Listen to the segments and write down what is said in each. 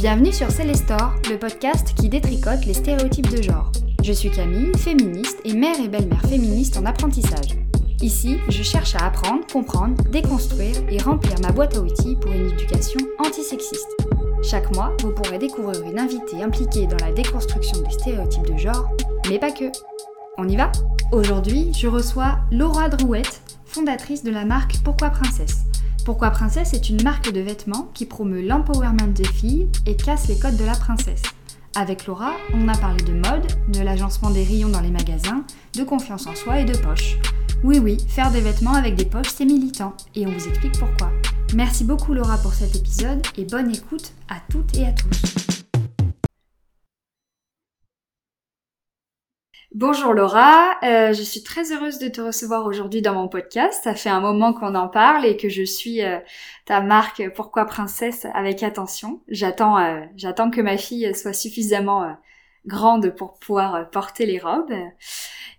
Bienvenue sur Célestor, le podcast qui détricote les stéréotypes de genre. Je suis Camille, féministe et mère et belle-mère féministe en apprentissage. Ici, je cherche à apprendre, comprendre, déconstruire et remplir ma boîte à outils pour une éducation antisexiste. Chaque mois, vous pourrez découvrir une invitée impliquée dans la déconstruction des stéréotypes de genre, mais pas que. On y va? Aujourd'hui, je reçois Laura Drouette, fondatrice de la marque Pourquoi Princesse. Pourquoi Princesse est une marque de vêtements qui promeut l'empowerment des filles et casse les codes de la princesse. Avec Laura, on a parlé de mode, de l'agencement des rayons dans les magasins, de confiance en soi et de poche. Oui oui, faire des vêtements avec des poches, c'est militant, et on vous explique pourquoi. Merci beaucoup Laura pour cet épisode et bonne écoute à toutes et à tous. Bonjour Laura, euh, je suis très heureuse de te recevoir aujourd'hui dans mon podcast. Ça fait un moment qu'on en parle et que je suis euh, ta marque Pourquoi Princesse avec attention. J'attends, euh, j'attends que ma fille soit suffisamment grande pour pouvoir porter les robes.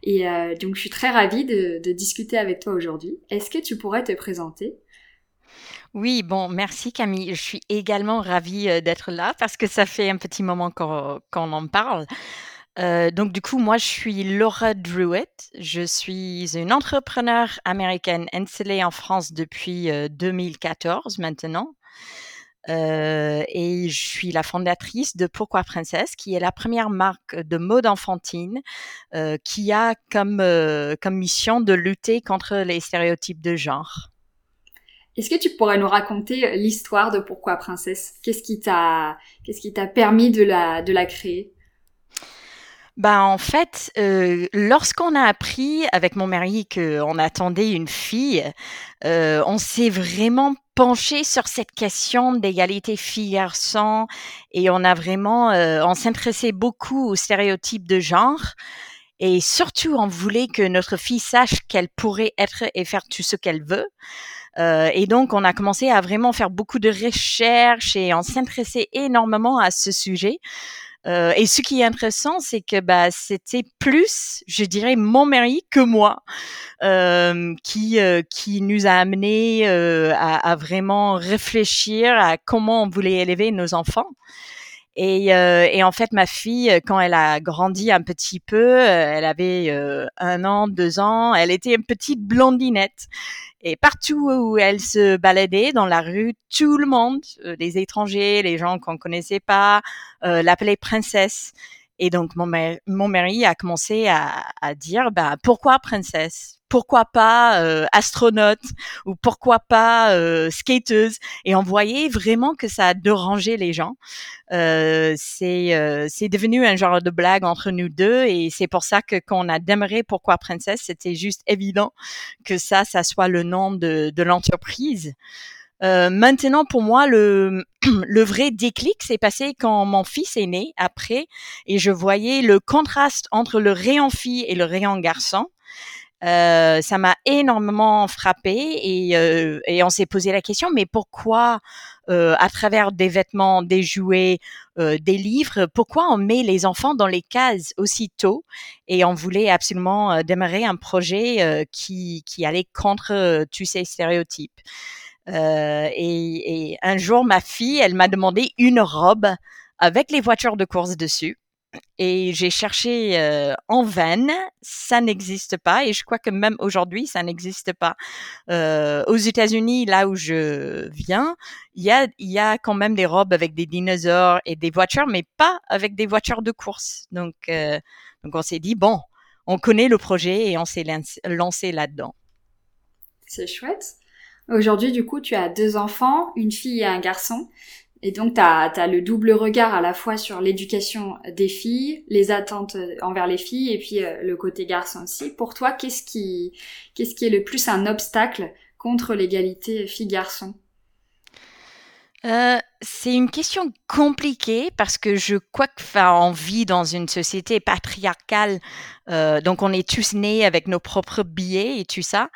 Et donc je suis très ravie de, de discuter avec toi aujourd'hui. Est-ce que tu pourrais te présenter? Oui, bon, merci Camille. Je suis également ravie d'être là parce que ça fait un petit moment qu'on en parle. Euh, donc du coup, moi, je suis Laura Druitt. Je suis une entrepreneure américaine installée en France depuis 2014 euh, maintenant. Euh, et je suis la fondatrice de Pourquoi Princesse, qui est la première marque de mode enfantine qui a comme, mission de lutter contre les stéréotypes de genre. Est-ce que tu pourrais nous raconter l'histoire de Pourquoi Princesse? Qu'est-ce qui t'a permis de la créer? Bah, en fait, euh, lorsqu'on a appris avec mon mari qu'on attendait une fille, euh, on s'est vraiment penché sur cette question d'égalité fille-garçon et on a vraiment, euh, on s'intéressait beaucoup aux stéréotypes de genre. Et surtout, on voulait que notre fille sache qu'elle pourrait être et faire tout ce qu'elle veut. Euh, et donc, on a commencé à vraiment faire beaucoup de recherches et on s'intéressait énormément à ce sujet. Euh, et ce qui est intéressant, c'est que bah, c'était plus, je dirais, mon mari que moi euh, qui euh, qui nous a amené à, à, vraiment réfléchir à comment on voulait élever nos enfants. Et, euh, et, en fait, ma fille, quand elle a grandi un petit peu, elle avait un an, deux ans, elle était une petite blondinette. Et partout où elle se baladait dans la rue, tout le monde, euh, les étrangers, les gens qu'on connaissait pas, euh, l'appelait princesse. Et donc mon, mon mari a commencé à, à dire, bah pourquoi princesse? Pourquoi pas euh, astronaute ou pourquoi pas euh, skateuse. Et on voyait vraiment que ça a dérangé les gens. Euh, c'est euh, c'est devenu un genre de blague entre nous deux et c'est pour ça que quand on a démarré pourquoi princesse c'était juste évident que ça ça soit le nom de, de l'entreprise. Euh, maintenant, pour moi, le, le vrai déclic s'est passé quand mon fils est né après et je voyais le contraste entre le rayon fille et le rayon garçon. Euh, ça m'a énormément frappé et, euh, et on s'est posé la question, mais pourquoi, euh, à travers des vêtements, des jouets, euh, des livres, pourquoi on met les enfants dans les cases aussitôt Et on voulait absolument euh, démarrer un projet euh, qui, qui allait contre tous ces stéréotypes. Et, et un jour, ma fille, elle m'a demandé une robe avec les voitures de course dessus et j'ai cherché en vain, ça n'existe pas et je crois que même aujourd'hui ça n'existe pas. Aux États-Unis, là où je viens, il y a, quand même des robes avec des dinosaures et des voitures, mais pas avec des voitures de course. Donc on s'est dit bon, on connaît le projet et on s'est lancé là-dedans. C'est chouette. Aujourd'hui, du coup, tu as deux enfants, une fille et un garçon. Et donc, tu as, le double regard à la fois sur l'éducation des filles, les attentes envers les filles, et puis euh, le côté garçon aussi. Pour toi, qu'est-ce qui, qui est le plus un obstacle contre l'égalité fille-garçon euh, c'est une question compliquée parce que je crois que enfin, on vit dans une société patriarcale, euh, donc on est tous nés avec nos propres billets et tout ça.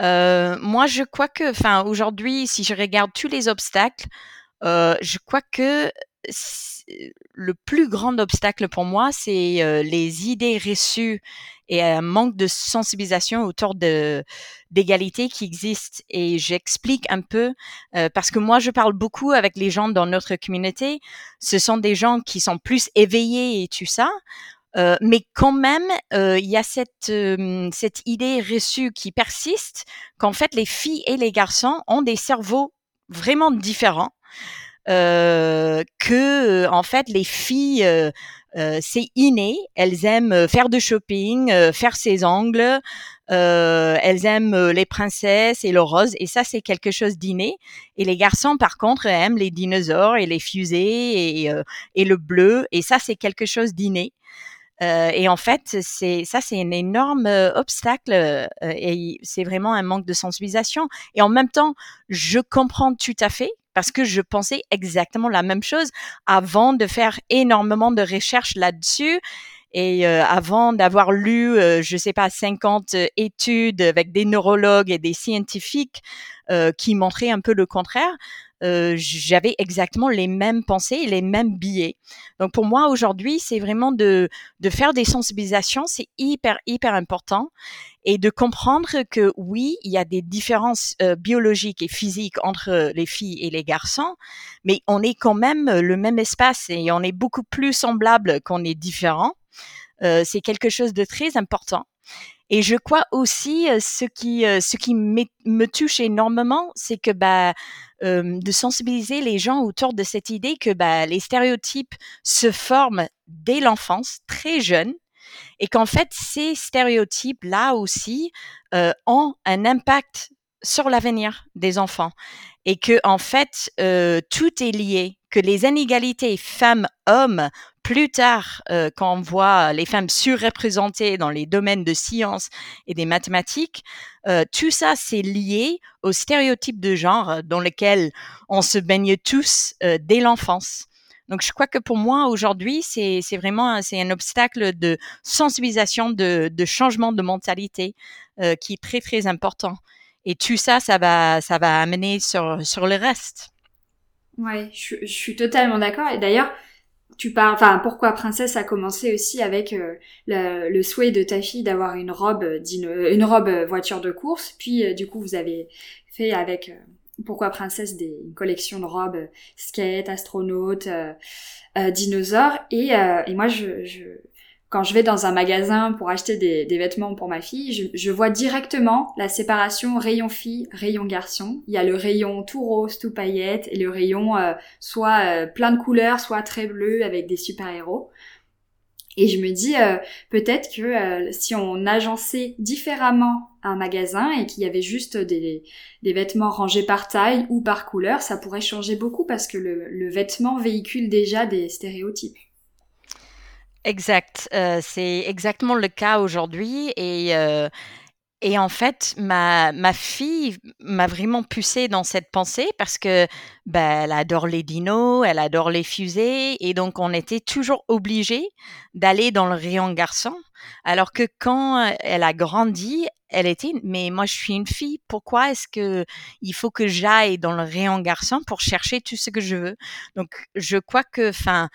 Euh, moi, je crois que, enfin, aujourd'hui, si je regarde tous les obstacles, euh, je crois que le plus grand obstacle pour moi, c'est les idées reçues et un manque de sensibilisation autour de d'égalité qui existe. Et j'explique un peu parce que moi, je parle beaucoup avec les gens dans notre communauté. Ce sont des gens qui sont plus éveillés et tout ça. Euh, mais quand même, euh, il y a cette, cette idée reçue qui persiste qu'en fait, les filles et les garçons ont des cerveaux vraiment différents. Euh, que en fait les filles c'est inné, elles aiment faire du shopping, faire ses ongles, elles aiment les princesses et le rose et ça c'est quelque chose d'inné. Et les garçons par contre aiment les dinosaures et les fusées et, et le bleu et ça c'est quelque chose d'inné. Euh, et en fait, c'est ça, c'est un énorme euh, obstacle euh, et c'est vraiment un manque de sensibilisation. Et en même temps, je comprends tout à fait parce que je pensais exactement la même chose avant de faire énormément de recherches là-dessus. Et avant d'avoir lu, je sais pas, 50 études avec des neurologues et des scientifiques qui montraient un peu le contraire, euh, j'avais exactement les mêmes pensées les mêmes billets. Donc pour moi aujourd'hui, c'est vraiment de, de faire des sensibilisations, c'est hyper hyper important et de comprendre que oui, il y a des différences euh, biologiques et physiques entre les filles et les garçons, mais on est quand même le même espace et on est beaucoup plus semblable qu'on est différent. Euh, c'est quelque chose de très important. Et je crois aussi ce qui ce qui me touche énormément, c'est que bah de sensibiliser les gens autour de cette idée que bah, les stéréotypes se forment dès l'enfance, très jeune, et qu'en fait ces stéréotypes là aussi ont un impact sur l'avenir des enfants et que en fait tout est lié que les inégalités femmes-hommes plus tard, euh, quand on voit les femmes surreprésentées dans les domaines de sciences et des mathématiques, euh, tout ça, c'est lié aux stéréotypes de genre dans lesquels on se baigne tous euh, dès l'enfance. Donc, je crois que pour moi, aujourd'hui, c'est vraiment c'est un obstacle de sensibilisation, de, de changement de mentalité qui est très, très important. Et tout ça, ça va, ça va amener sur, sur le reste. Ouais, je, je suis totalement d'accord. Et d'ailleurs, tu parles, enfin, pourquoi Princesse a commencé aussi avec euh, le, souhait de ta fille d'avoir une robe, une robe voiture de course. Puis, euh, du coup, vous avez fait avec euh, pourquoi Princesse des, une collection de robes skate, astronaute, dinosaures. Et, et moi, je, je, quand je vais dans un magasin pour acheter des, vêtements pour ma fille, je, vois directement la séparation rayon fille, rayon garçon. Il y a le rayon tout rose, tout paillette, et le rayon euh, soit euh, plein de couleurs, soit très bleu avec des super-héros. Et je me dis euh, peut-être que si on agençait différemment un magasin et qu'il y avait juste des, vêtements rangés par taille ou par couleur, ça pourrait changer beaucoup parce que le vêtement véhicule déjà des stéréotypes. Exact, euh, c'est exactement le cas aujourd'hui et euh, et en fait, ma ma fille m'a vraiment poussée dans cette pensée parce que, bah, elle adore les dinos, elle adore les fusées et donc on était toujours obligés d'aller dans le rayon garçon. Alors que quand elle a grandi, elle était: «Mais moi je suis une fille, pourquoi est-ce que il faut que j'aille dans le rayon garçon pour chercher tout ce que je veux?» donc je crois que, enfin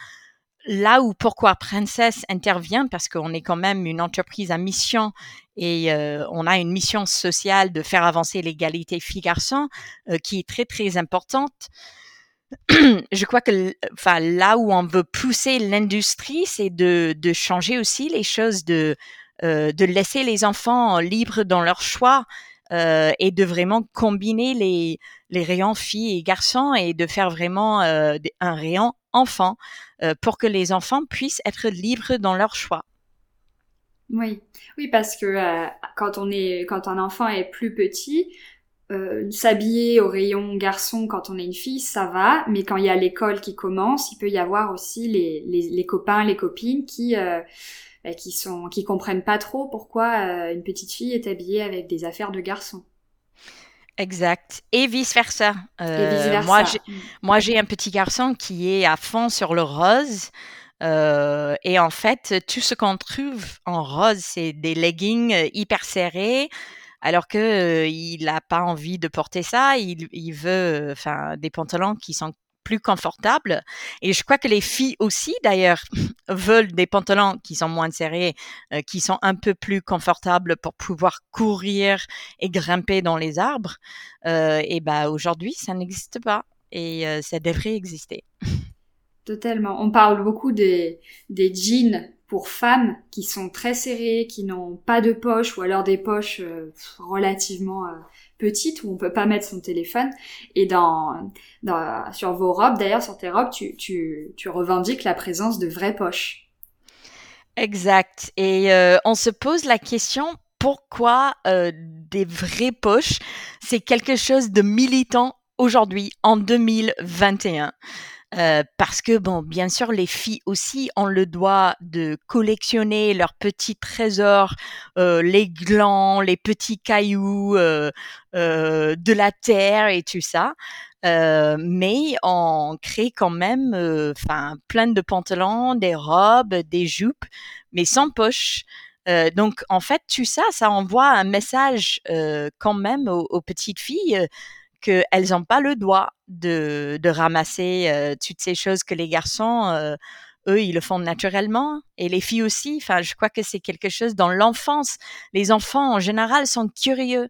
là où pourquoi Princess intervient, parce qu'on est quand même une entreprise à mission et euh, on a une mission sociale de faire avancer l'égalité filles-garçons euh, qui est très très importante. Je crois que enfin, là où on veut pousser l'industrie, c'est de, de, changer aussi les choses, de, euh, de laisser les enfants libres dans leur choix euh, et de vraiment combiner les, les rayons filles et garçons et de faire vraiment euh, un rayon enfant euh, pour que les enfants puissent être libres dans leur choix. Oui, oui, parce que quand on est, quand un enfant est plus petit, s'habiller au rayon garçon quand on est une fille, ça va, mais quand il y a l'école qui commence, il peut y avoir aussi les, les, copains, les copines qui euh, qui sont qui comprennent pas trop pourquoi euh, une petite fille est habillée avec des affaires de garçon. Exact. Et vice versa. Euh, moi, j'ai, moi, j'ai un petit garçon qui est à fond sur le rose. et en fait, tout ce qu'on trouve en rose, c'est des leggings hyper serrés, alors que il n'a pas envie de porter ça. Il, il veut, enfin, des pantalons qui sont plus confortables. Et je crois que les filles aussi, d'ailleurs, veulent des pantalons qui sont moins serrés, euh, qui sont un peu plus confortables pour pouvoir courir et grimper dans les arbres. Euh, et ben aujourd'hui, ça n'existe pas et euh, ça devrait exister. Totalement. On parle beaucoup des, jeans pour femmes qui sont très serrées, qui n'ont pas de poche ou alors des poches euh, relativement euh, petites où on peut pas mettre son téléphone. Et dans, sur vos robes, d'ailleurs sur tes robes, tu, tu, tu revendiques la présence de vraies poches. Exact. Et euh, on se pose la question pourquoi des vraies poches C'est quelque chose de militant aujourd'hui en 2021. Parce que, bon, bien sûr, les filles aussi ont le droit de collectionner leurs petits trésors, les glands, les petits cailloux de la terre et tout ça. mais on crée quand même, enfin, plein de pantalons, des robes, des jupes, mais sans poche. donc, en fait, tout ça, ça envoie un message quand même aux petites filles qu'elles n'ont pas le droit de, de ramasser euh, toutes ces choses que les garçons, euh, eux, ils le font naturellement. Et les filles aussi. Enfin, je crois que c'est quelque chose dans l'enfance. Les enfants, en général, sont curieux.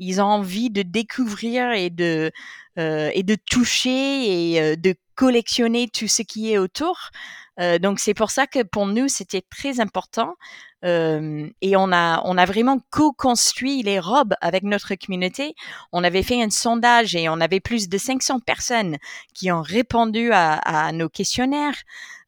Ils ont envie de découvrir et de, euh, et de toucher et de collectionner tout ce qui est autour. Euh, donc c'est pour ça que pour nous c'était très important euh, et on a on a vraiment co-construit les robes avec notre communauté. On avait fait un sondage et on avait plus de 500 personnes qui ont répondu à, à nos questionnaires.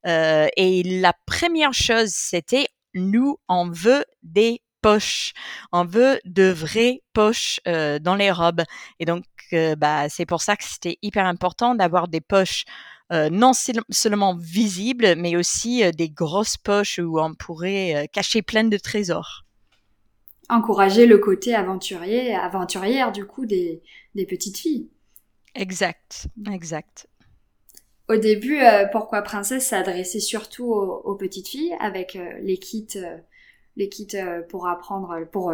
Euh, et la première chose c'était nous on veut des poches, on veut de vraies poches euh, dans les robes. Et donc euh, bah c'est pour ça que c'était hyper important d'avoir des poches euh, non seulement visibles, mais aussi euh, des grosses poches où on pourrait euh, cacher plein de trésors. Encourager le côté aventurier, aventurière du coup des, des petites filles. Exact, exact. Au début, Pourquoi Princesse s'adressait surtout aux, petites filles avec les kits, les kits pour apprendre, pour,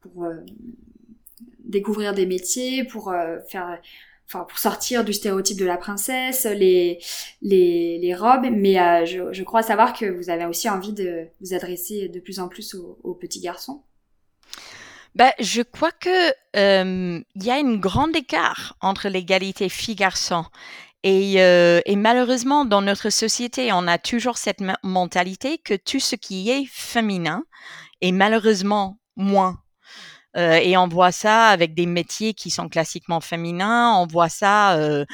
pour découvrir des métiers, pour faire enfin pour sortir du stéréotype de la princesse, les les, robes, mais euh, je, crois savoir que vous avez aussi envie de vous adresser de plus en plus aux, petits garçons. Ben, je crois que euh, il y a une grande écart entre l'égalité filles-garçons. Et, euh, et, malheureusement, dans notre société, on a toujours cette mentalité que tout ce qui est féminin est malheureusement moins euh, et on voit ça avec des métiers qui sont classiquement féminins. On voit ça euh,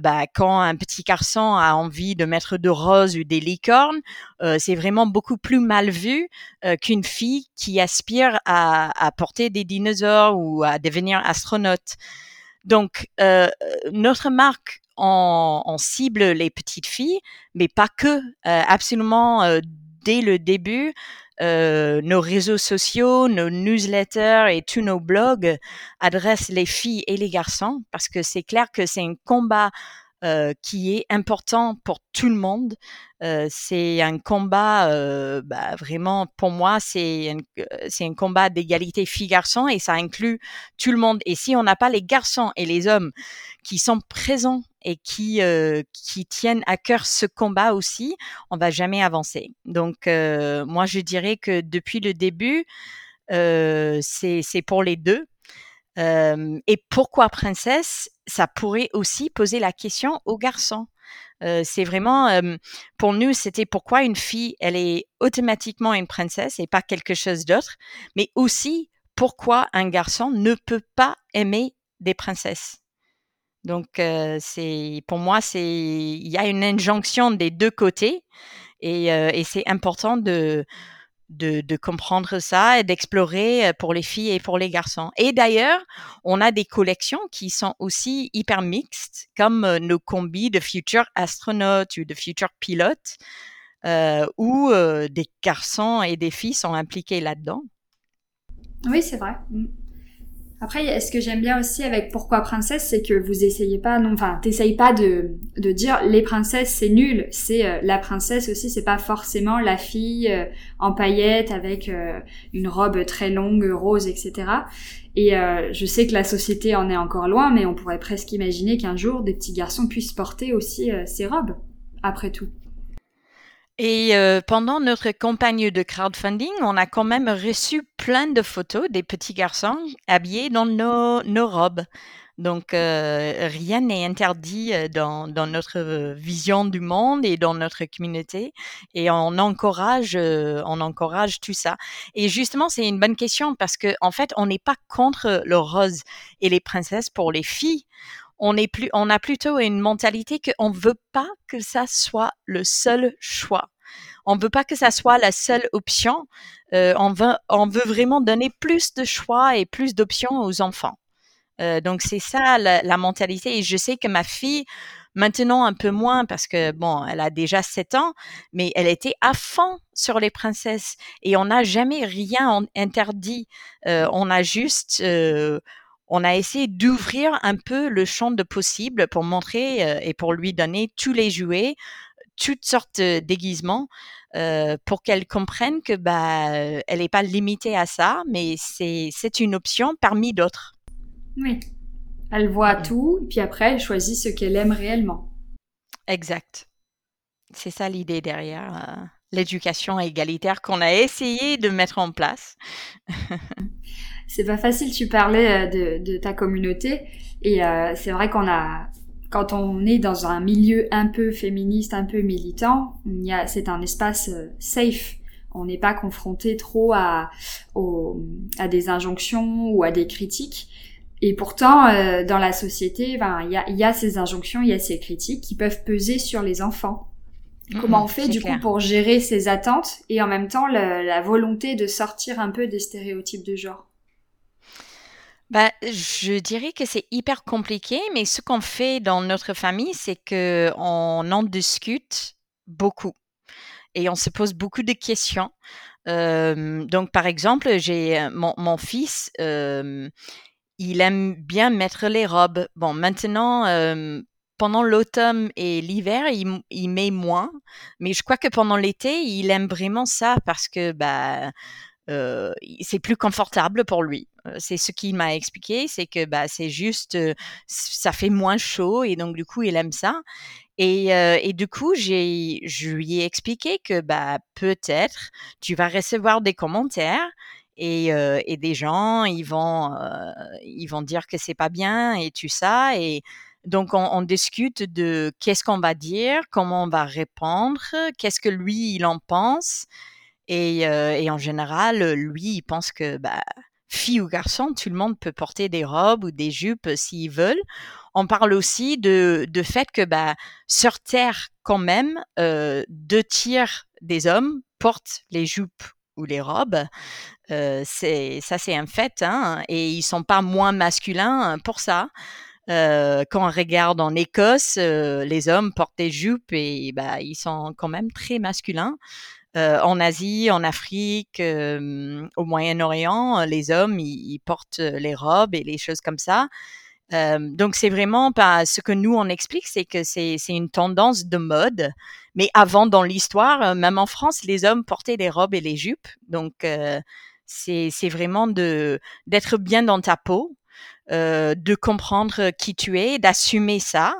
bah, quand un petit garçon a envie de mettre de rose ou des licornes. c'est vraiment beaucoup plus mal vu qu'une fille qui aspire à, à, porter des dinosaures ou à devenir astronaute. Donc, notre marque on, on, cible les petites filles, mais pas que. absolument, dès le début, euh, nos réseaux sociaux, nos newsletters et tous nos blogs adressent les filles et les garçons parce que c'est clair que c'est un combat euh, qui est important pour tout le monde. Euh, c'est un combat, euh, bah, vraiment, pour moi, c'est un, c'est un combat d'égalité filles-garçons et ça inclut tout le monde. Et si on n'a pas les garçons et les hommes qui sont présents et qui, qui tiennent à cœur ce combat aussi, on va jamais avancer. Donc, moi, je dirais que depuis le début, c'est, c'est pour les deux et pourquoi princesse? Ça pourrait aussi poser la question aux garçons. c'est vraiment, pour nous, c'était pourquoi une fille, elle est automatiquement une princesse et pas quelque chose d'autre, mais aussi pourquoi un garçon ne peut pas aimer des princesses? Donc, pour moi, il y a une injonction des deux côtés et, c'est important de comprendre ça et d'explorer pour les filles et pour les garçons. Et d'ailleurs, on a des collections qui sont aussi hyper mixtes, comme nos combis de future astronautes ou de future pilotes, où des garçons et des filles sont impliqués là-dedans. Oui, c'est vrai. Après, ce que j'aime bien aussi avec Pourquoi Princesse, c'est que vous essayez pas, non, enfin, t'essayes pas de, de dire les princesses c'est nul. C'est euh, la princesse aussi, c'est pas forcément la fille euh, en paillettes avec euh, une robe très longue, rose, etc. Et je sais que la société en est encore loin, mais on pourrait presque imaginer qu'un jour des petits garçons puissent porter aussi ces robes, après tout. Et euh, pendant notre campagne de crowdfunding, on a quand même reçu plein de photos des petits garçons habillés dans nos, nos robes. Donc euh, rien n'est interdit euh, dans, dans, notre vision du monde et dans notre communauté et on encourage on encourage tout ça. Et justement, c'est une bonne question parce que en fait, on n'est pas contre le rose et les princesses pour les filles on est plus, on a plutôt une mentalité qu'on veut pas que ça soit le seul choix. On veut pas que ça soit la seule option. Euh, on veut, on veut vraiment donner plus de choix et plus d'options aux enfants. Euh, donc c'est ça la, la, mentalité. Et je sais que ma fille, maintenant un peu moins parce que bon, elle a déjà 7 ans, mais elle était à fond sur les princesses et on n'a jamais rien interdit. Euh, on a juste euh, on a essayé d'ouvrir un peu le champ de possibles pour montrer euh, et pour lui donner tous les jouets, toutes sortes de déguisements, euh, pour qu'elle comprenne que bah elle n'est pas limitée à ça, mais c'est c'est une option parmi d'autres. Oui, elle voit tout, et puis après elle choisit ce qu'elle aime réellement. Exact. C'est ça l'idée derrière euh, l'éducation égalitaire qu'on a essayé de mettre en place. c'est pas facile. Tu parlais euh, de, ta communauté et euh, c'est vrai qu'on a quand on est dans un milieu un peu féministe, un peu militant, il y a, c'est un espace euh, safe. On n'est pas confronté trop à, à des injonctions ou à des critiques. Et pourtant, dans la société, ben, il y, a, y a ces injonctions, il y a ces critiques qui peuvent peser sur les enfants. Comment on fait du coup pour gérer ces attentes et en même temps la volonté de sortir un peu des stéréotypes de genre? Bah, je dirais que c'est hyper compliqué, mais ce qu'on fait dans notre famille, c'est que on en discute beaucoup et on se pose beaucoup de questions. donc, par exemple, j'ai mon, mon fils, il aime bien mettre les robes. Bon, maintenant, pendant l'automne et l'hiver, il, il met moins, mais je crois que pendant l'été, il aime vraiment ça parce que bah euh, c'est plus confortable pour lui. Euh, c'est ce qu'il m'a expliqué, c'est que bah c'est juste ça fait moins chaud et donc du coup il aime ça. Et, et du coup j'ai je lui ai expliqué que bah peut-être tu vas recevoir des commentaires et, et des gens ils vont ils vont dire que c'est pas bien et tout ça et donc, on, on discute de qu'est-ce qu'on va dire, comment on va répondre, qu'est-ce que lui, il en pense. Et, et, en général, lui, il pense que bah, fille ou garçon, tout le monde peut porter des robes ou des jupes s'ils veulent. On parle aussi de, de fait que bah, sur Terre, quand même, euh, deux tiers des hommes portent les jupes ou les robes. Euh, c'est ça, c'est un fait, hein, et ils sont pas moins masculins pour ça. Euh, quand on regarde en Écosse, euh, les hommes portent des jupes et bah, ils sont quand même très masculins. Euh, en Asie, en Afrique, euh, au Moyen-Orient, les hommes, ils, portent les robes et les choses comme ça. Euh, donc c'est vraiment pas ce que nous on explique, c'est que c'est une tendance de mode. Mais avant dans l'histoire, même en France, les hommes portaient les robes et les jupes. Donc c'est vraiment de d'être bien dans ta peau, de comprendre qui tu es, d'assumer ça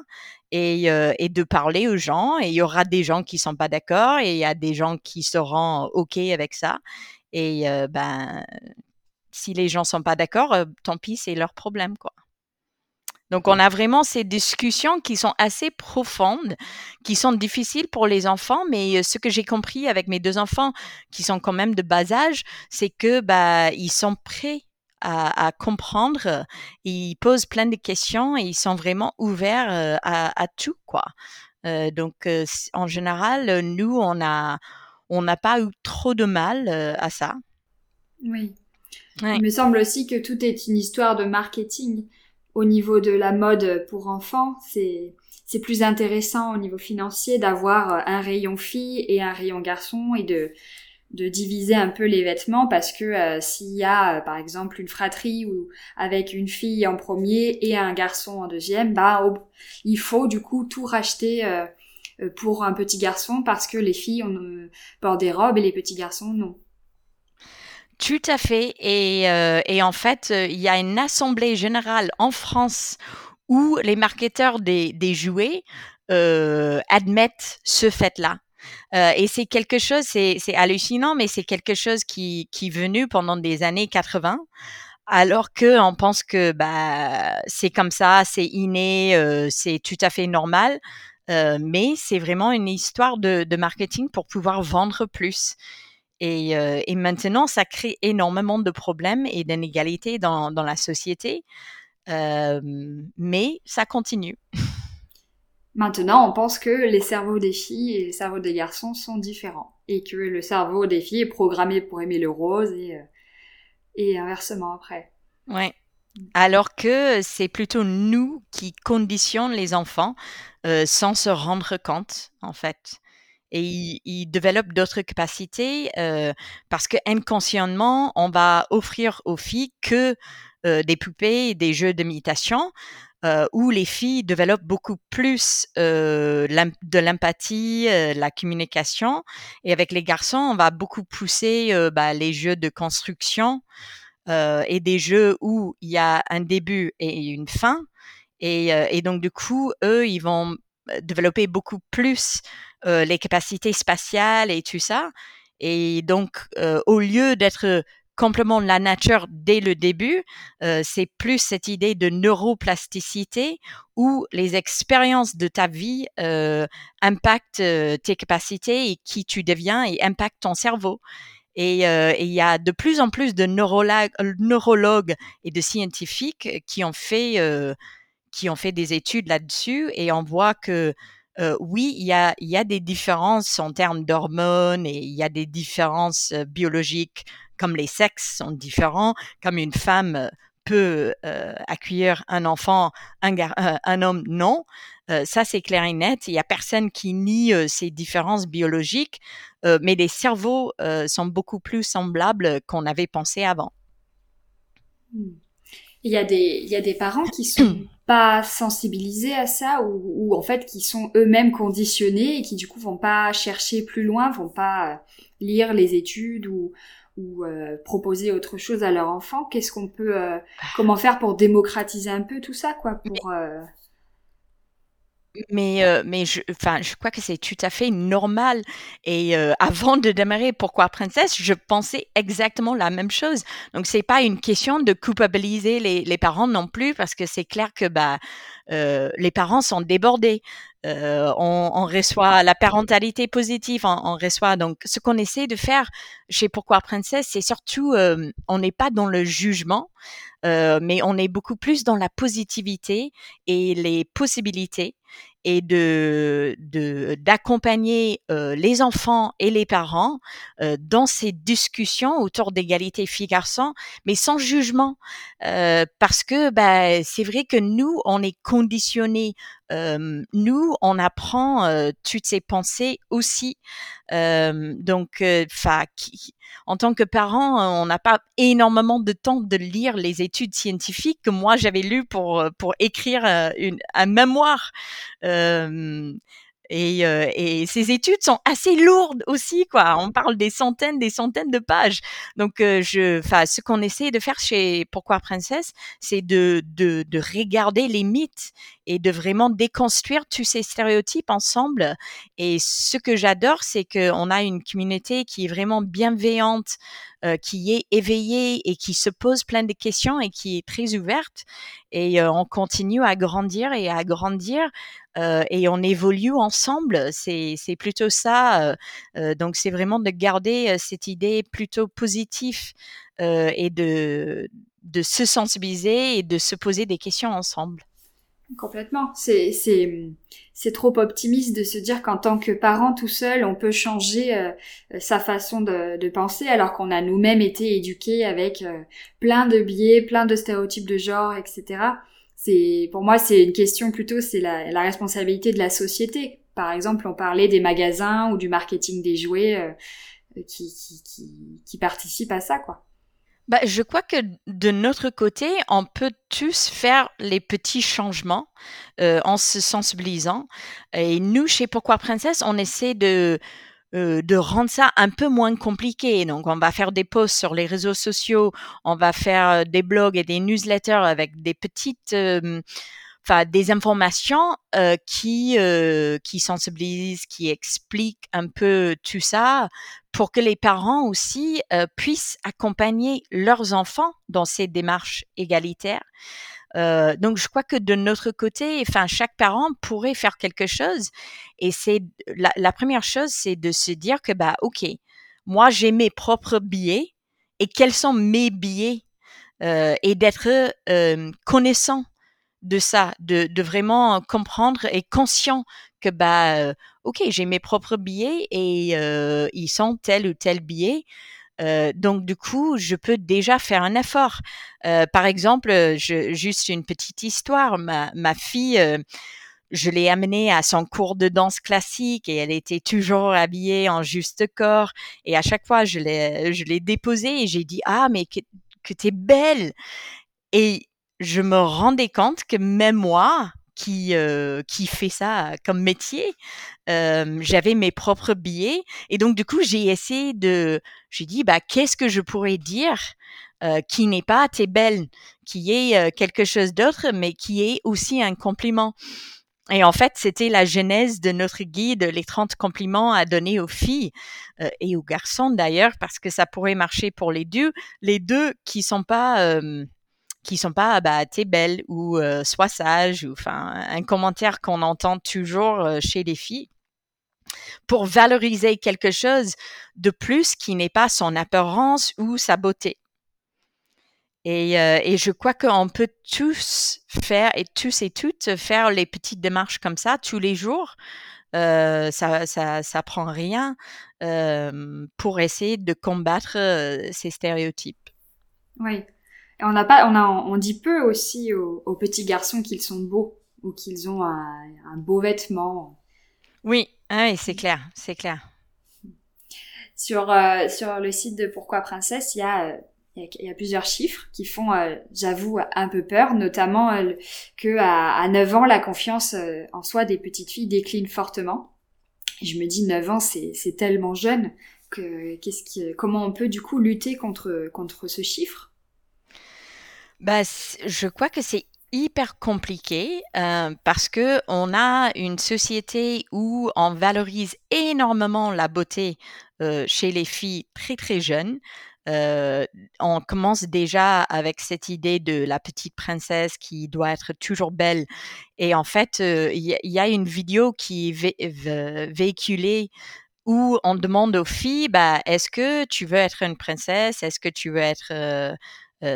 et, euh, et, de parler aux gens. Et il y aura des gens qui sont pas d'accord et il y a des gens qui seront ok avec ça. Et euh, ben, si les gens sont pas d'accord, euh, tant pis, c'est leur problème, quoi. Donc, on a vraiment ces discussions qui sont assez profondes, qui sont difficiles pour les enfants, mais ce que j'ai compris avec mes deux enfants, qui sont quand même de bas âge, c'est que bah ils sont prêts à, comprendre. Ils posent plein de questions et ils sont vraiment ouverts euh, à, tout, quoi. Euh, donc, euh, en général, nous, on a, on n'a pas eu trop de mal à ça. Oui. Il me semble aussi que tout est une histoire de marketing. Au niveau de la mode pour enfants, c'est c'est plus intéressant au niveau financier d'avoir un rayon fille et un rayon garçon et de de diviser un peu les vêtements parce que euh, s'il y a par exemple une fratrie ou avec une fille en premier et un garçon en deuxième, bah il faut du coup tout racheter pour un petit garçon parce que les filles ont, portent des robes et les petits garçons non. Tout à fait. Et, et en fait, il y a une assemblée générale en France où les marketeurs des, des jouets euh, admettent ce fait-là. Euh, et c'est quelque chose, c'est, hallucinant, mais c'est quelque chose qui, est venu pendant des années 80, alors que on pense que bah c'est comme ça, c'est inné, euh, c'est tout à fait normal. Euh, mais c'est vraiment une histoire de, marketing pour pouvoir vendre plus. Et, maintenant, ça crée énormément de problèmes et d'inégalités dans, la société. Mais ça continue. Maintenant, on pense que les cerveaux des filles et les cerveaux des garçons sont différents et que le cerveau des filles est programmé pour aimer le rose et, euh, inversement après. Ouais. Alors que c'est plutôt nous qui conditionnons les enfants euh, sans se rendre compte, en fait. Et ils, développent d'autres capacités euh, parce que inconsciemment, on va offrir aux filles que des poupées, des jeux d'imitation, euh, où les filles développent beaucoup plus euh, de l'empathie, la communication. Et avec les garçons, on va beaucoup pousser bah, les jeux de construction et des jeux où il y a un début et une fin. Et donc, du coup, eux, ils vont développer beaucoup plus les capacités spatiales et tout ça. Et donc, au lieu d'être complètement la nature dès le début, euh, c'est plus cette idée de neuroplasticité où les expériences de ta vie euh, impactent euh, tes capacités et qui tu deviens et impactent ton cerveau. Et il y a de plus en plus de neurologues et de scientifiques qui ont fait qui ont fait des études là-dessus et on voit que euh, oui, il y a, y a des différences en termes d'hormones et il y a des différences euh, biologiques, comme les sexes sont différents, comme une femme euh, peut euh, accueillir un enfant, un, un homme non. ça, c'est clair et net. Il n'y a personne qui nie ces différences biologiques, mais les cerveaux sont beaucoup plus semblables qu'on avait pensé avant. Hmm. Il y, a des, il y a des parents qui sont pas sensibilisés à ça ou, ou en fait qui sont eux-mêmes conditionnés et qui du coup vont pas chercher plus loin, vont pas euh, lire les études ou, ou euh, proposer autre chose à leur enfant. Qu'est-ce qu'on peut, euh, comment faire pour démocratiser un peu tout ça, quoi, pour mais, euh, mais je, enfin, je crois que c'est tout à fait normal. Et avant de démarrer Pourquoi Princesse, je pensais exactement la même chose. Donc, c'est pas une question de culpabiliser les, les parents non plus, parce que c'est clair que bah, les parents sont débordés. Euh, on, reçoit la parentalité positive, on, on reçoit donc ce qu'on essaie de faire chez Pourquoi Princesse, c'est surtout euh, on n'est pas dans le jugement, euh, mais on est beaucoup plus dans la positivité et les possibilités et de d'accompagner euh, les enfants et les parents euh, dans ces discussions autour d'égalité filles-garçons, mais sans jugement, euh, parce que bah, c'est vrai que nous on est conditionnés nous, on apprend toutes ces pensées aussi. donc, enfin, en tant que parent, on n'a pas énormément de temps de lire les études scientifiques que moi j'avais lues pour pour écrire une, un mémoire. Et, euh, et, ces études sont assez lourdes aussi, quoi. On parle des centaines, des centaines de pages. Donc, euh, je, enfin, ce qu'on essaie de faire chez Pourquoi Princesse, c'est de, de, de regarder les mythes et de vraiment déconstruire tous ces stéréotypes ensemble. Et ce que j'adore, c'est qu'on a une communauté qui est vraiment bienveillante, euh, qui est éveillée et qui se pose plein de questions et qui est très ouverte. Et euh, on continue à grandir et à grandir euh, et on évolue ensemble. C'est plutôt ça. Euh, donc c'est vraiment de garder cette idée plutôt positive et de, se sensibiliser et de se poser des questions ensemble. Complètement. C'est, trop optimiste de se dire qu'en tant que parent tout seul, on peut changer euh, sa façon de, penser alors qu'on a nous-mêmes été éduqués avec euh, plein de biais, plein de stéréotypes de genre, etc. C'est, pour moi, c'est une question plutôt, c'est la, la, responsabilité de la société. Par exemple, on parlait des magasins ou du marketing des jouets. Euh, qui, qui, qui, participent à ça, quoi. Bah, je crois que de notre côté, on peut tous faire les petits changements euh, en se sensibilisant. Et nous, chez Pourquoi Princesse, on essaie de, euh, de rendre ça un peu moins compliqué. Donc, on va faire des posts sur les réseaux sociaux, on va faire des blogs et des newsletters avec des petites enfin des informations euh, qui euh, qui sensibilisent, qui expliquent un peu tout ça pour que les parents aussi euh, puissent accompagner leurs enfants dans ces démarches égalitaires. Euh, donc je crois que de notre côté, enfin chaque parent pourrait faire quelque chose et c'est la, première chose, c'est de se dire que bah ok, moi j'ai mes propres billets et quels sont mes billets? Euh, et d'être connaissant de ça, de, de, vraiment comprendre et conscient que bah ok j'ai mes propres billets et ils sont tel ou tel billet. Donc du coup, je peux déjà faire un effort. Euh, par exemple, je, juste une petite histoire. Ma, ma fille, euh, je l'ai amenée à son cours de danse classique et elle était toujours habillée en juste corps. Et à chaque fois, je l'ai, je l'ai déposée et j'ai dit ah mais que, que t'es belle. Et je me rendais compte que même moi, qui euh, qui fait ça comme métier, euh, j'avais mes propres billets et donc du coup j'ai essayé de, j'ai dit bah qu'est-ce que je pourrais dire euh, qui n'est pas t'es belle, qui est quelque chose d'autre mais qui est aussi un compliment? Et en fait, c'était la genèse de notre guide, les 30 compliments à donner aux filles euh, et aux garçons d'ailleurs, parce que ça pourrait marcher pour les deux, les deux qui sont pas euh, qui sont pas bah t'es belle ou euh, sois sage ou enfin un commentaire qu'on entend toujours euh, chez les filles pour valoriser quelque chose de plus qui n'est pas son apparence ou sa beauté. Et, euh, et je crois qu'on peut tous faire et tous et toutes faire les petites démarches comme ça tous les jours. Ça, ça, ça prend rien pour essayer de combattre ces stéréotypes. Oui, et on n'a pas, on a, on dit peu aussi aux, aux petits garçons qu'ils sont beaux ou qu'ils ont un, un, beau vêtement. Oui, ah oui, c'est clair, c'est clair. Sur euh, sur le site de Pourquoi Princesse, il y a il y, a, plusieurs chiffres qui font, euh, j'avoue, un peu peur, notamment euh, que à, à 9 ans, la confiance euh, en soi des petites filles décline fortement. Et je me dis 9 ans, c'est tellement jeune que qu'est-ce qui, comment on peut du coup lutter contre contre ce chiffre? Bah, je crois que c'est hyper compliqué euh, parce que on a une société où on valorise énormément la beauté euh, chez les filles très très jeunes. Euh, on commence déjà avec cette idée de la petite princesse qui doit être toujours belle. Et en fait, il y, a une vidéo qui est vé véhiculée où on demande aux filles, bah, est-ce que tu veux être une princesse? Est-ce que tu veux être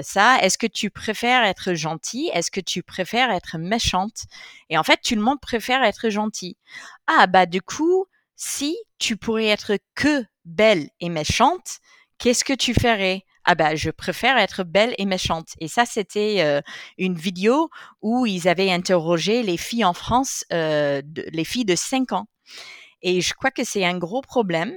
ça. Est-ce que tu préfères être gentil Est-ce que tu préfères être méchante? Et en fait, tout le monde préfère être gentil. Ah bah du coup, si tu pourrais être que belle et méchante, qu'est-ce que tu ferais? Ah bah je préfère être belle et méchante. Et ça c'était une vidéo où ils avaient interrogé les filles en France, euh, les filles de 5 ans. Et je crois que c'est un gros problème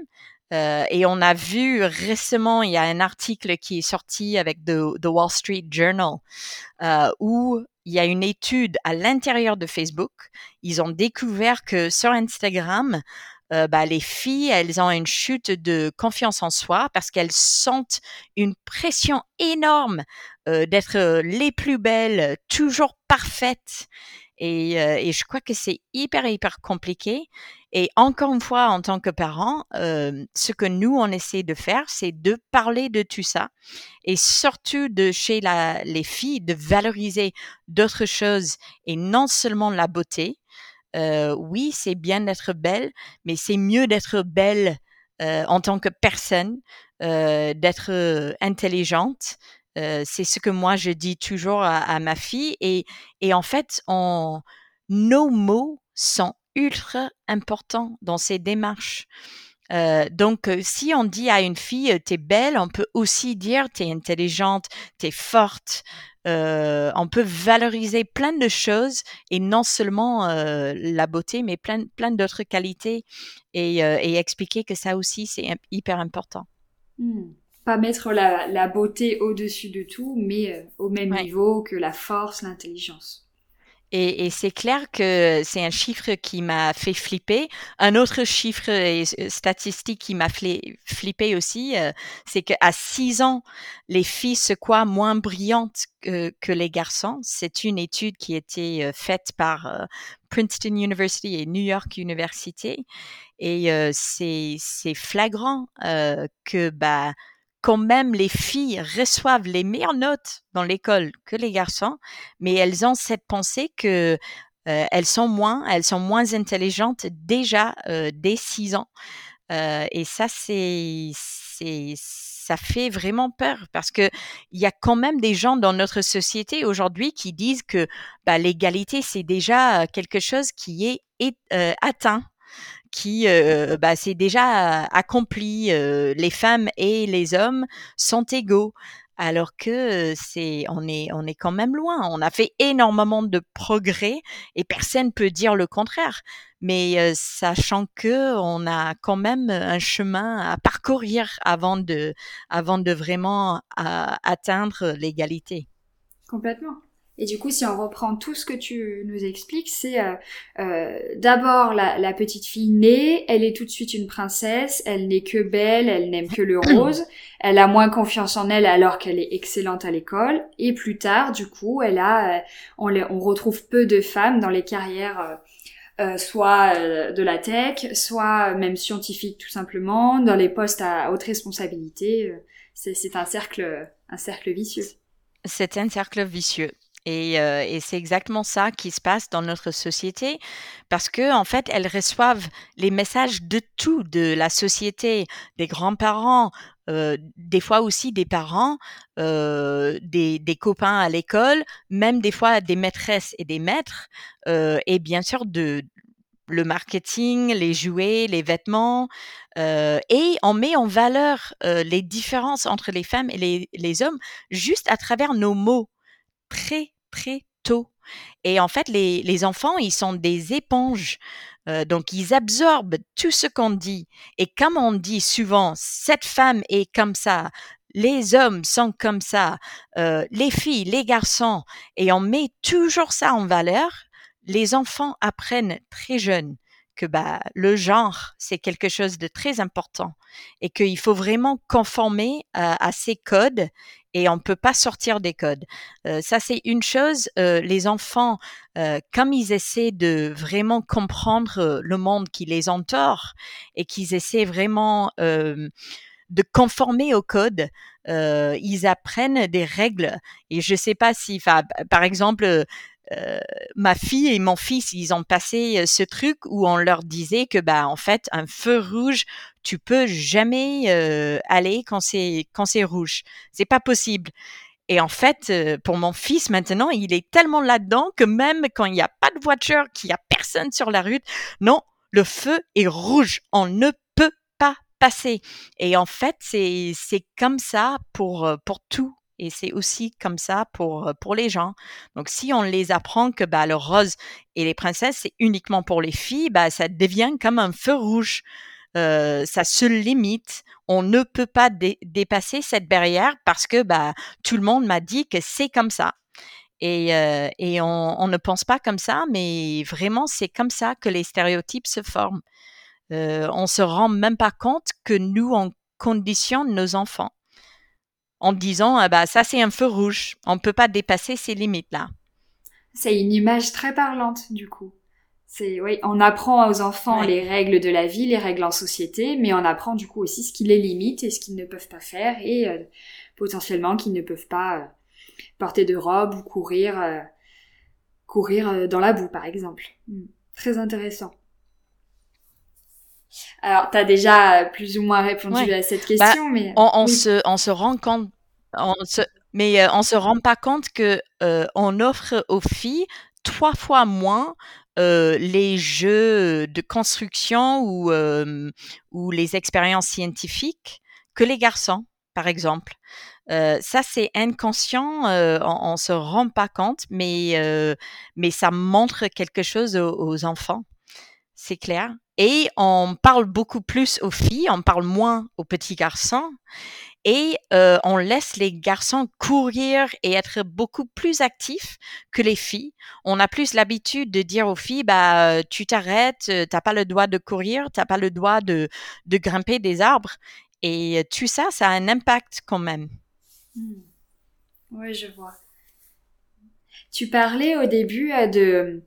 euh, et on a vu récemment, il y a un article qui est sorti avec The, Wall Street Journal euh, où il y a une étude à l'intérieur de Facebook. Ils ont découvert que sur Instagram, euh, bah, les filles, elles ont une chute de confiance en soi parce qu'elles sentent une pression énorme d'être les plus belles, toujours parfaites. Et je crois que c'est hyper, hyper compliqué. Et encore une fois, en tant que parent, euh, ce que nous, on essaie de faire, c'est de parler de tout ça. Et surtout de chez la, les filles, de valoriser d'autres choses et non seulement la beauté. Euh, oui, c'est bien d'être belle, mais c'est mieux d'être belle euh, en tant que personne, euh, d'être intelligente, euh, c'est ce que moi je dis toujours à, à ma fille et, et en fait on, nos mots sont ultra importants dans ces démarches. donc, si on dit à une fille, t'es belle, on peut aussi dire t'es intelligente, t'es forte. on peut valoriser plein de choses et non seulement la beauté, mais plein, plein d'autres qualités et, expliquer que ça aussi, c'est hyper important. Mmh. Pas mettre la, beauté au-dessus de tout, mais au même niveau que la force, l'intelligence. Et, c'est clair que c'est un chiffre qui m'a fait flipper. Un autre chiffre et statistique qui m'a fait flipper aussi, euh, c'est qu'à 6 ans, les filles se croient moins brillantes que, les garçons. C'est une étude qui a été euh, faite par euh, Princeton University et New York University. Et c'est flagrant que bah, quand même les filles reçoivent les meilleures notes dans l'école que les garçons, mais elles ont cette pensée que euh, elles sont moins, elles sont moins intelligentes déjà euh, dès 6 ans. Euh, et ça, c'est, c'est, ça fait vraiment peur parce que il y a quand même des gens dans notre société aujourd'hui qui disent que bah, l'égalité c'est déjà quelque chose qui est, est atteint qui euh, bah, c'est déjà accompli. Euh, les femmes et les hommes sont égaux. Alors que c'est, on est, on est quand même loin. On a fait énormément de progrès et personne peut dire le contraire. Mais euh, sachant que on a quand même un chemin à parcourir avant de, avant de vraiment atteindre l'égalité. Complètement. Et du coup, si on reprend tout ce que tu nous expliques, c'est euh, euh, d'abord la, petite fille née, elle est tout de suite une princesse, elle n'est que belle, elle n'aime que le rose, elle a moins confiance en elle alors qu'elle est excellente à l'école, et plus tard, du coup, elle a, euh, on, on, retrouve peu de femmes dans les carrières. soit de la tech, soit même scientifique tout simplement, dans les postes à haute responsabilité. c'est un cercle, un cercle vicieux. C'est un cercle vicieux. Et, c'est exactement ça qui se passe dans notre société parce que en fait, elles reçoivent les messages de tout, de la société, des grands-parents, des fois aussi des parents, des, copains à l'école, même des fois des maîtresses et des maîtres, et bien sûr de le marketing, les jouets, les vêtements, et on met en valeur les différences entre les femmes et les, les hommes juste à travers nos mots très très tôt. Et en fait, les, les enfants, ils sont des éponges. Euh, donc, ils absorbent tout ce qu'on dit. Et comme on dit souvent, cette femme est comme ça, les hommes sont comme ça, euh, les filles, les garçons, et on met toujours ça en valeur, les enfants apprennent très jeunes que bah, le genre, c'est quelque chose de très important et qu'il faut vraiment conformer à, ces codes et on ne peut pas sortir des codes. Euh, ça, c'est une chose. Euh, les enfants, euh, comme ils essaient de vraiment comprendre le monde qui les entoure et qu'ils essaient vraiment de conformer au code, ils apprennent des règles. Et je ne sais pas si, par exemple, euh, ma fille et mon fils, ils ont passé euh, ce truc où on leur disait que bah en fait un feu rouge, tu peux jamais euh, aller quand c'est quand c'est rouge, c'est pas possible. Et en fait, pour mon fils maintenant, il est tellement là-dedans que même quand il n'y a pas de voiture, qu'il n'y a personne sur la route, non, le feu est rouge, on ne peut pas passer. Et en fait, c'est c'est comme ça pour pour tout et c'est aussi comme ça pour, pour les gens. Donc, si on les apprend que bah, le rose et les princesses, c'est uniquement pour les filles, bah, ça devient comme un feu rouge. Ça se limite. On ne peut pas dépasser cette barrière parce que bah, tout le monde m'a dit que c'est comme ça. Et, et on, on, ne pense pas comme ça, mais vraiment, c'est comme ça que les stéréotypes se forment. Euh, on se rend même pas compte que nous, on conditionne nos enfants en disant ah bah ça c'est un feu rouge, on ne peut pas dépasser ces limites là. C'est une image très parlante du coup. C'est oui, on apprend aux enfants les règles de la vie, les règles en société, mais on apprend du coup aussi ce qui les limite et ce qu'ils ne peuvent pas faire et euh, potentiellement qu'ils ne peuvent pas euh, porter de robe ou courir euh, courir dans la boue par exemple. Hmm. Très intéressant. Alors, tu as déjà plus ou moins répondu à cette bah, question, mais on, se, on se rend compte, on se, mais euh, on se rend pas compte que euh, on offre aux filles trois fois moins les jeux de construction ou, ou les expériences scientifiques que les garçons, par exemple. ça, c'est inconscient, on, ne se rend pas compte, mais, mais ça montre quelque chose aux enfants, c'est clair? Et on parle beaucoup plus aux filles, on parle moins aux petits garçons et on laisse les garçons courir et être beaucoup plus actifs que les filles. On a plus l'habitude de dire aux filles, bah, tu t'arrêtes, t'as pas le droit de courir, t'as pas le droit de, de grimper des arbres. Et tout ça, ça a un impact quand même. Mmh. Oui, je vois. Tu parlais au début de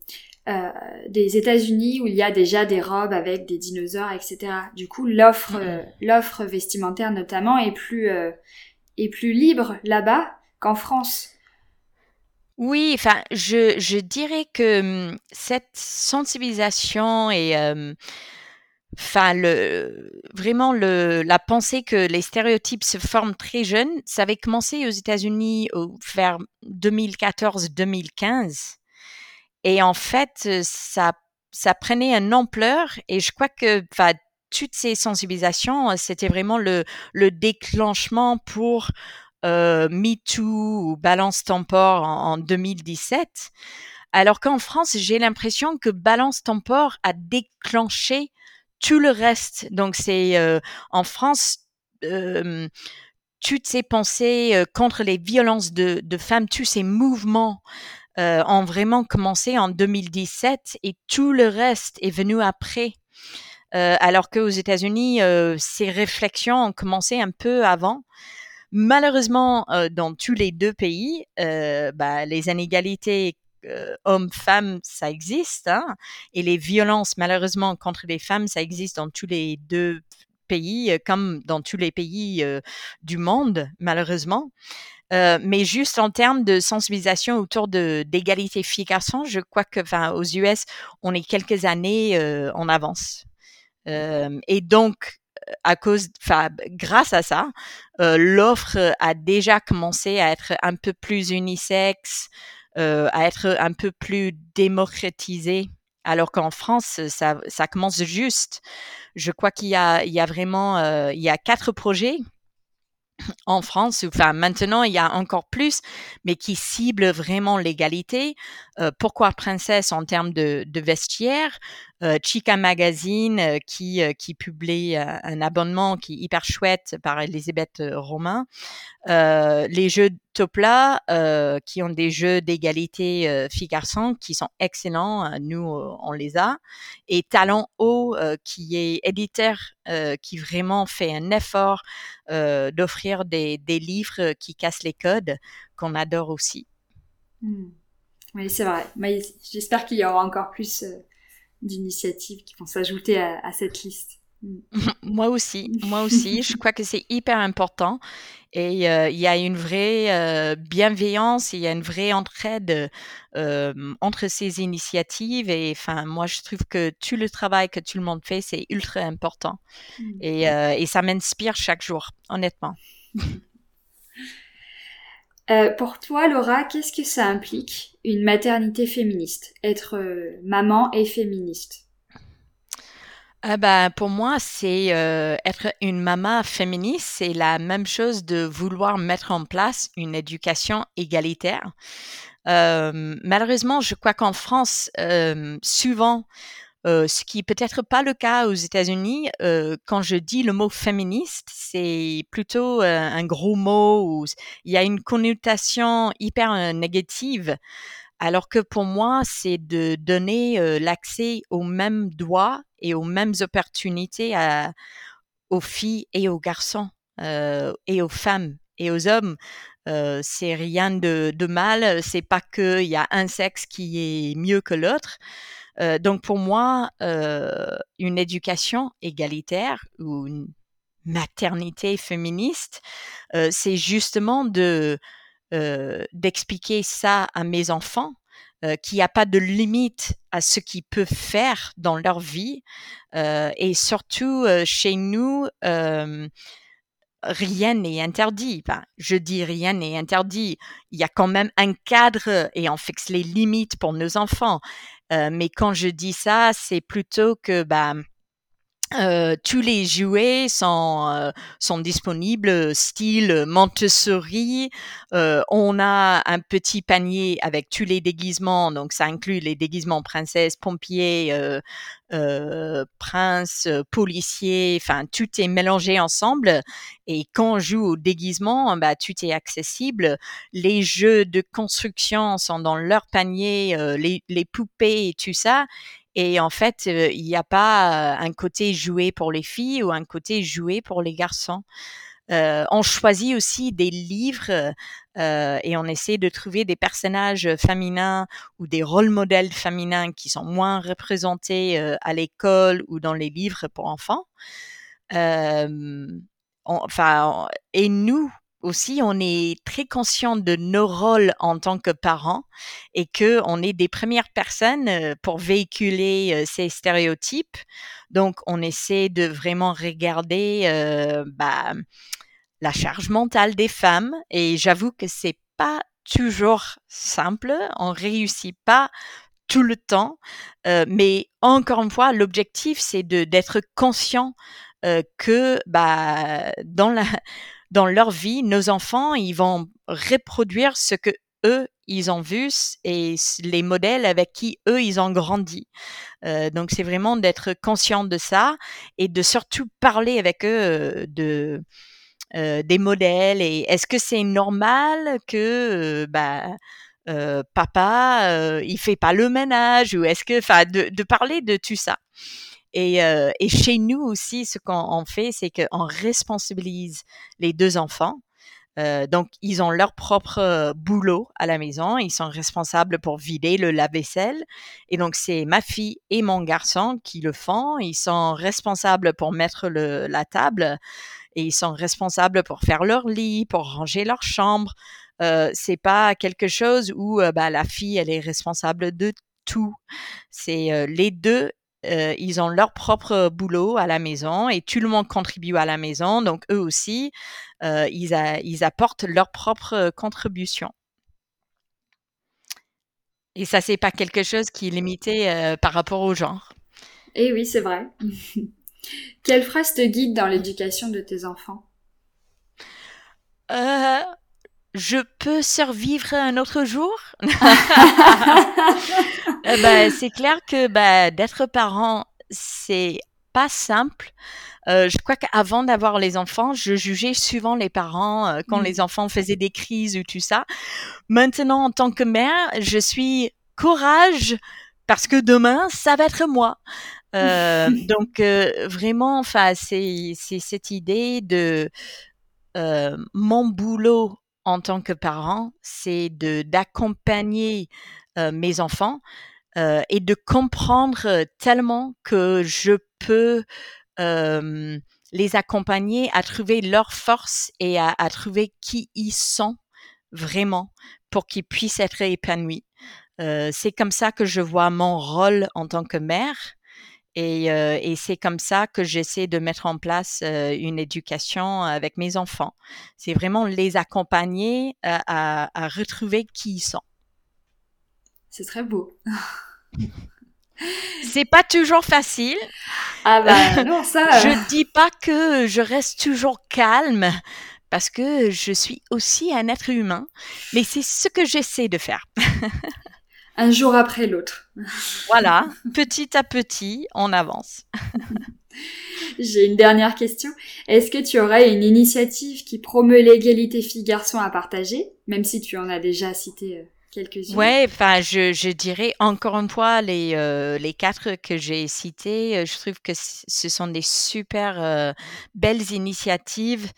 euh, des États-Unis où il y a déjà des robes avec des dinosaures, etc. Du coup, l'offre, euh, l'offre vestimentaire notamment est plus euh, est plus libre là-bas qu'en France. Oui, enfin, je, je dirais que hum, cette sensibilisation et enfin le vraiment le la pensée que les stéréotypes se forment très jeunes, ça avait commencé aux États-Unis vers 2014-2015 et en fait, ça, prenait une ampleur et je crois que toutes ces sensibilisations, c'était vraiment le, le déclenchement pour MeToo ou Balance Tempore en, en 2017. Alors qu'en France, j'ai l'impression que Balance Tempore a déclenché tout le reste. Donc c'est en France, toutes ces pensées contre les violences de femmes, tous ces mouvements euh, ont vraiment commencé en 2017 et tout le reste est venu après. Euh, alors qu'aux États-Unis, euh, ces réflexions ont commencé un peu avant. Malheureusement, euh, dans tous les deux pays, bah, les inégalités hommes-femmes, ça existe, hein, et les violences, malheureusement, contre les femmes, ça existe dans tous les deux pays, comme dans tous les pays du monde, malheureusement. Euh, mais juste en termes de sensibilisation autour de d'égalité filles-garçons, je crois que, enfin, aux US, on est quelques années euh, en avance. Euh, et donc, à cause, enfin, grâce à ça, euh, l'offre a déjà commencé à être un peu plus unisexe, euh, à être un peu plus démocratisée. Alors qu'en France, ça, ça commence juste. Je crois qu'il y a, il y a vraiment, il y a quatre projets en France, enfin maintenant il y a encore plus, mais qui cible vraiment l'égalité. Euh, pourquoi princesse en termes de, de vestiaire? Chica Magazine euh, qui, euh, qui publie un abonnement qui est hyper chouette par Elisabeth Romain. les jeux Topla qui ont des jeux d'égalité filles-garçons qui sont excellents, nous on les a. Et Talent Haut qui est éditeur qui vraiment fait un effort d'offrir des, des livres qui cassent les codes qu'on adore aussi. Hmm. Oui, c'est vrai. J'espère qu'il y aura encore plus d'initiatives qui vont s'ajouter à, cette liste. Mm. moi aussi, moi aussi. je crois que c'est hyper important et euh, il y a une vraie euh, bienveillance, il y a une vraie entraide euh, entre ces initiatives et enfin moi je trouve que tout le travail que tout le monde fait c'est ultra important mm. et, et, ça m'inspire chaque jour, honnêtement. pour toi, Laura, qu'est-ce que ça implique une maternité féministe, être euh, maman et féministe? Bah, pour moi, c'est euh, être une maman féministe, c'est la même chose de vouloir mettre en place une éducation égalitaire. Euh, malheureusement, je crois qu'en France, souvent, ce qui peut-être pas le cas aux États-Unis, quand je dis le mot féministe, c'est plutôt un gros mot où il y a une connotation hyper négative alors que pour moi, c'est de donner l'accès aux mêmes droits et aux mêmes opportunités aux filles et aux garçons et aux femmes et aux hommes. C'est rien de, de mal. C'est pas qu'il y a un sexe qui est mieux que l'autre. Euh, donc pour moi, une éducation égalitaire ou une maternité féministe, c'est justement de euh, d'expliquer ça à mes enfants, euh, qu'il n'y a pas de limite à ce qu'ils peuvent faire dans leur vie. Euh, et surtout, euh, chez nous, euh, rien n'est interdit. Je dis rien n'est interdit. Il y a quand même un cadre et on fixe les limites pour nos enfants. Mais quand je dis ça, c'est plutôt que bah euh, tous les jouets sont, euh, sont disponibles, style Montessori. Euh, on a un petit panier avec tous les déguisements, donc ça inclut les déguisements princesse, pompier, prince, policier. Enfin, tout est mélangé ensemble. Et quand on joue au déguisement, bah tout est accessible. Les jeux de construction sont dans leur panier, les, les poupées et tout ça. Et en fait, il n'y a pas un côté joué pour les filles ou un côté joué pour les garçons. Euh, on choisit aussi des livres euh, et on essaie de trouver des personnages féminins ou des rôles modèles féminins qui sont moins représentés à l'école ou dans les livres pour enfants. enfin, et nous, aussi, on est très conscient de nos rôles en tant que parents et que on est des premières personnes euh, pour véhiculer euh, ces stéréotypes. Donc, on essaie de vraiment regarder euh, bah, la charge mentale des femmes et j'avoue que c'est pas toujours simple. On réussit pas tout le temps, mais encore une fois, l'objectif c'est d'être conscient que bah dans la dans leur vie, nos enfants, ils vont reproduire ce que eux, ils ont vu et les modèles avec qui eux, ils ont grandi. Euh, donc, c'est vraiment d'être conscient de ça et de surtout parler avec eux euh, de euh, des modèles et est-ce que c'est normal que bah papa il fait pas le ménage ou est-ce que enfin de, de parler de tout ça et, euh, et chez nous aussi, ce qu'on fait, c'est qu'on responsabilise les deux enfants. Euh, donc, ils ont leur propre boulot à la maison. Ils sont responsables pour vider le lave-vaisselle. Et donc, c'est ma fille et mon garçon qui le font. Ils sont responsables pour mettre le, la table et ils sont responsables pour faire leur lit, pour ranger leur chambre. Euh, c'est pas quelque chose où bah, la fille elle est responsable de tout. C'est euh, les deux euh, ils ont leur propre boulot à la maison et tout le monde contribue à la maison. Donc eux aussi, euh, ils, ils, apportent leur propre contribution. Et ça, c'est pas quelque chose qui est limité euh, par rapport au genre. Eh oui, c'est vrai. Quelle phrase te guide dans l'éducation de tes enfants? Je peux survivre un autre jour? Bah, C'est clair que bah, d'être parent, c'est pas simple. Euh, je crois qu'avant d'avoir les enfants, je jugeais souvent les parents euh, quand mmh. les enfants faisaient des crises ou tout ça. Maintenant, en tant que mère, je suis courage parce que demain, ça va être moi. Euh, donc vraiment, enfin, c'est cette idée de mon boulot en tant que parent, c'est d'accompagner euh, mes enfants euh, et de comprendre tellement que je peux euh, les accompagner à trouver leur force et à, à trouver qui ils sont vraiment pour qu'ils puissent être épanouis. Euh, c'est comme ça que je vois mon rôle en tant que mère et, euh, et c'est comme ça que j'essaie de mettre en place euh, une éducation avec mes enfants. C'est vraiment les accompagner à, à, à retrouver qui ils sont. C'est très beau. C'est pas toujours facile. Ah bah non, ça. je dis pas que je reste toujours calme parce que je suis aussi un être humain, mais c'est ce que j'essaie de faire. un jour après l'autre. Voilà, petit à petit, on avance. J'ai une dernière question. Est-ce que tu aurais une initiative qui promeut l'égalité filles-garçons à partager, même si tu en as déjà cité euh, quelques-unes? Ouais, enfin, je, je, dirais encore une fois les euh, les quatre que j'ai cités. Euh, je trouve que ce sont des super euh, belles initiatives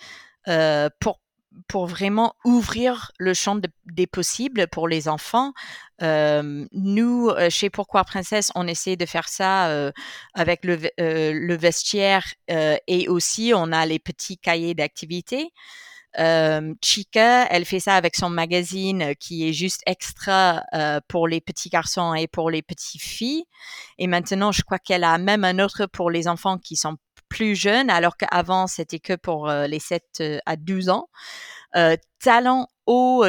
euh, pour pour vraiment ouvrir le champ de, des possibles pour les enfants. Nous, chez Pourquoi Princesse, on essaie de faire ça avec le, vestiaire et aussi on a les petits cahiers d'activités. Chica, elle fait ça avec son magazine qui est juste extra pour les petits garçons et pour les petites filles. Et maintenant, je crois qu'elle a même un autre pour les enfants qui sont plus jeunes, alors qu'avant, c'était que pour les 7 à 12 ans. Talent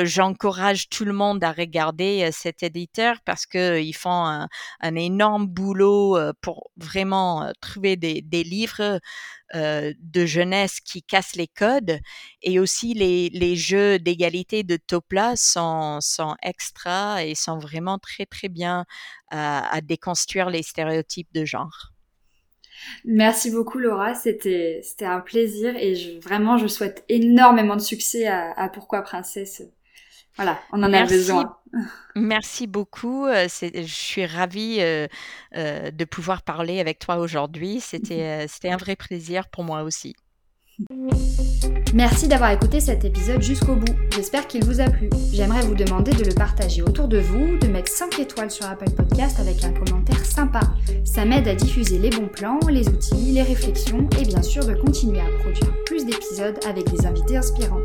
J'encourage tout le monde à regarder cet éditeur parce qu'ils font un, énorme boulot pour vraiment trouver des, livres de jeunesse qui cassent les codes et aussi les, jeux d'égalité de Topla sont, sont extra et sont vraiment très très bien à déconstruire les stéréotypes de genre. Merci beaucoup Laura, c'était c'était un plaisir et je, vraiment je souhaite énormément de succès à, à Pourquoi Princesse voilà, on en a besoin. Merci beaucoup. Euh, je suis ravie euh, euh, de pouvoir parler avec toi aujourd'hui. C'était un vrai plaisir pour moi aussi. Merci d'avoir écouté cet épisode jusqu'au bout. J'espère qu'il vous a plu. J'aimerais vous demander de le partager autour de vous, de mettre 5 étoiles sur Apple Podcast avec un commentaire sympa. Ça m'aide à diffuser les bons plans, les outils, les réflexions et bien sûr de continuer à produire plus d'épisodes avec des invités inspirants.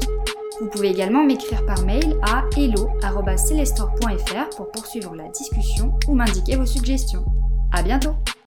Vous pouvez également m'écrire par mail à hello.celestor.fr pour poursuivre la discussion ou m'indiquer vos suggestions. À bientôt!